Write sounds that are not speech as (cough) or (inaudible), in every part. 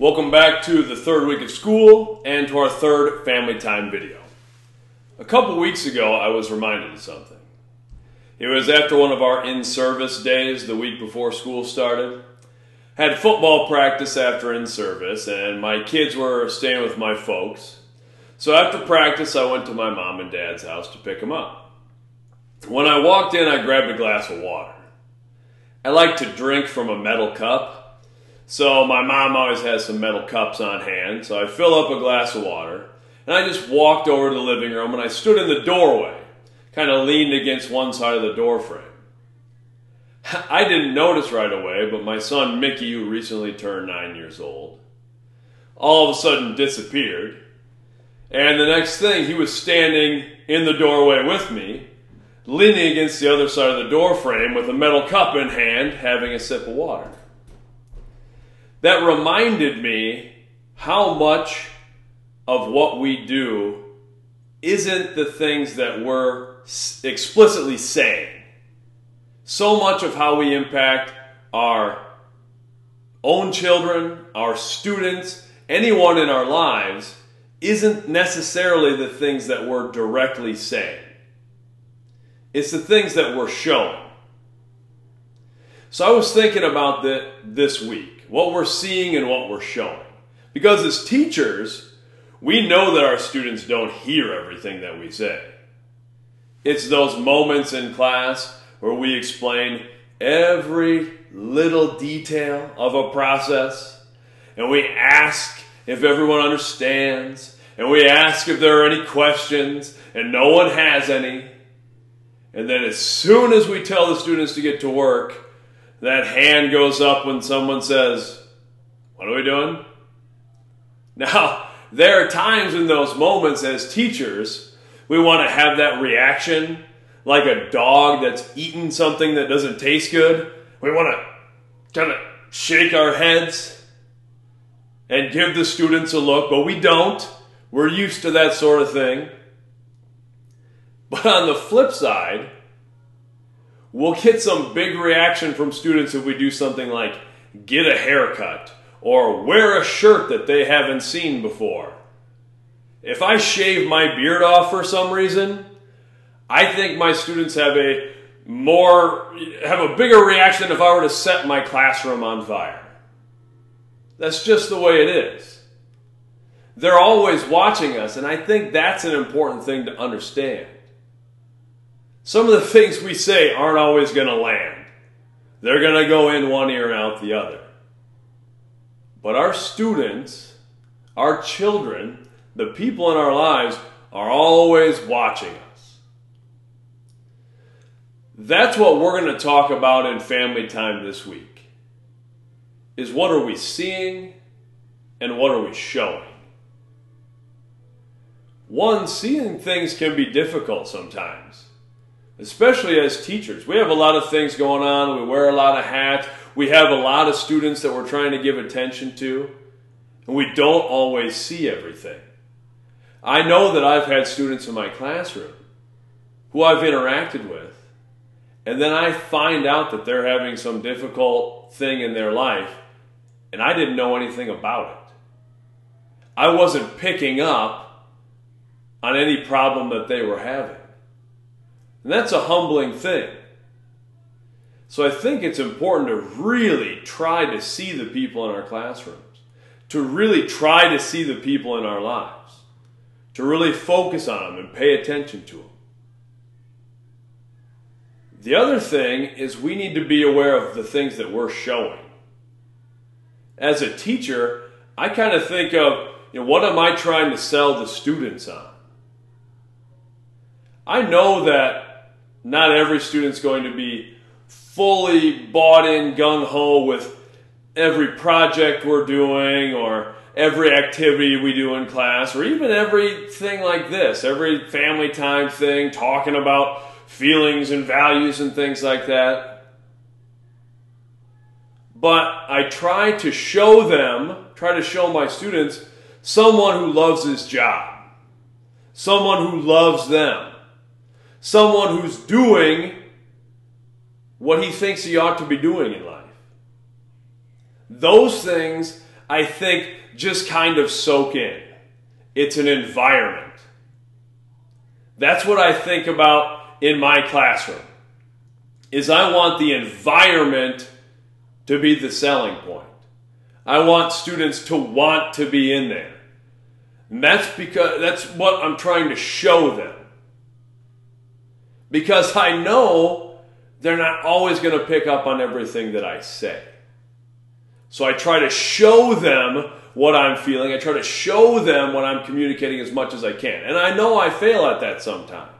Welcome back to the third week of school and to our third family time video. A couple weeks ago, I was reminded of something. It was after one of our in service days the week before school started. Had football practice after in service, and my kids were staying with my folks. So after practice, I went to my mom and dad's house to pick them up. When I walked in, I grabbed a glass of water. I like to drink from a metal cup so my mom always has some metal cups on hand. So I fill up a glass of water and I just walked over to the living room and I stood in the doorway, kind of leaned against one side of the door frame. I didn't notice right away, but my son Mickey, who recently turned nine years old, all of a sudden disappeared. And the next thing, he was standing in the doorway with me, leaning against the other side of the door frame with a metal cup in hand, having a sip of water that reminded me how much of what we do isn't the things that we're explicitly saying. So much of how we impact our own children, our students, anyone in our lives isn't necessarily the things that we're directly saying. It's the things that we're showing. So I was thinking about that this week what we're seeing and what we're showing. Because as teachers, we know that our students don't hear everything that we say. It's those moments in class where we explain every little detail of a process and we ask if everyone understands and we ask if there are any questions and no one has any. And then as soon as we tell the students to get to work, that hand goes up when someone says, What are we doing? (laughs) Now, there are times in those moments as teachers, we want to have that reaction like a dog that's eaten something that doesn't taste good. We want to kind of shake our heads and give the students a look, but we don't. We're used to that sort of thing. But on the flip side, we'll get some big reaction from students if we do something like get a haircut or wear a shirt that they haven't seen before. If I shave my beard off for some reason, I think my students have a more have a bigger reaction if I were to set my classroom on fire. That's just the way it is. They're always watching us, and I think that's an important thing to understand. Some of the things we say aren't always going to land. They're going to go in one ear and out the other. But our students, our children, the people in our lives are always watching us. That's what we're going to talk about in family time this week. Is what are we seeing and what are we showing? One, seeing things can be difficult sometimes especially as teachers. We have a lot of things going on. We wear a lot of hats. We have a lot of students that we're trying to give attention to, and we don't always see everything. I know that I've had students in my classroom who I've interacted with, and then I find out that they're having some difficult thing in their life, and I didn't know anything about it. I wasn't picking up on any problem that they were having. And that's a humbling thing. So I think it's important to really try to see the people in our classrooms, to really try to see the people in our lives, to really focus on them and pay attention to them. The other thing is we need to be aware of the things that we're showing. As a teacher, I kind of think of, you know, what am I trying to sell the students on? I know that not every student's going to be fully bought in gung ho with every project we're doing or every activity we do in class or even everything like this, every family time thing, talking about feelings and values and things like that. But I try to show them, try to show my students someone who loves his job, someone who loves them someone who's doing what he thinks he ought to be doing in life. Those things I think, just kind of soak in. It's an environment. That's what I think about in my classroom. Is I want the environment to be the selling point. I want students to want to be in there. And that's because that's what I'm trying to show them. Because I know they're not always going to pick up on everything that I say. So I try to show them what I'm feeling. I try to show them what I'm communicating as much as I can. And I know I fail at that sometimes.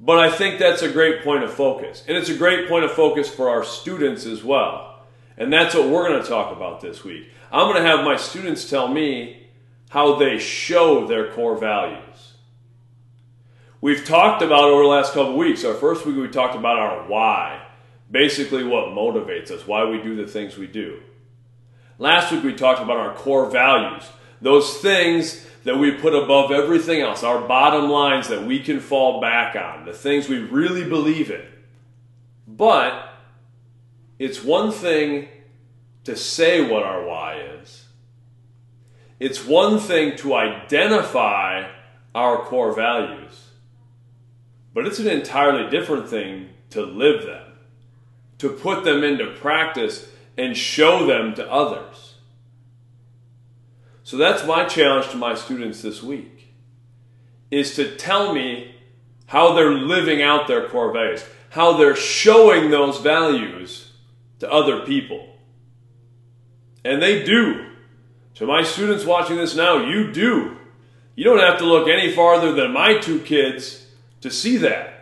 But I think that's a great point of focus. And it's a great point of focus for our students as well. And that's what we're going to talk about this week. I'm going to have my students tell me how they show their core values. We've talked about over the last couple weeks. Our first week we talked about our why, basically what motivates us, why we do the things we do. Last week we talked about our core values, those things that we put above everything else, our bottom lines that we can fall back on, the things we really believe in. But it's one thing to say what our why is, it's one thing to identify our core values, but it's an entirely different thing to live them, to put them into practice and show them to others. So that's my challenge to my students this week is to tell me how they're living out their core values, how they're showing those values to other people. And they do. To my students watching this now, you do. You don't have to look any farther than my two kids to see that.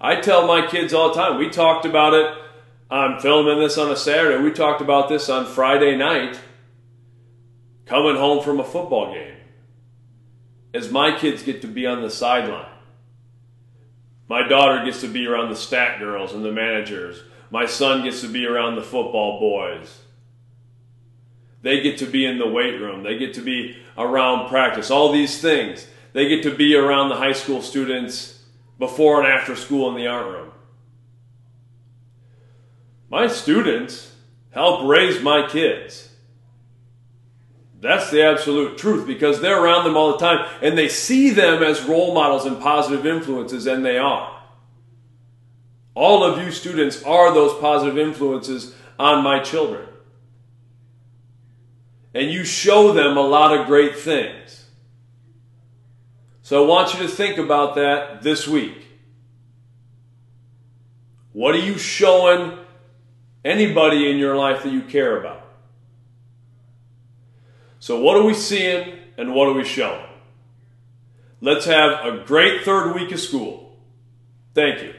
I tell my kids all the time, we talked about it. I'm filming this on a Saturday. We talked about this on Friday night coming home from a football game as my kids get to be on the sideline. My daughter gets to be around the stat girls and the managers. My son gets to be around the football boys. They get to be in the weight room. They get to be around practice. All these things. They get to be around the high school students before and after school in the art room. My students help raise my kids. That's the absolute truth because they're around them all the time and they see them as role models and positive influences, and they are. All of you students are those positive influences on my children. And you show them a lot of great things. So I want you to think about that this week. What are you showing anybody in your life that you care about? So, what are we seeing and what are we showing? Let's have a great third week of school. Thank you.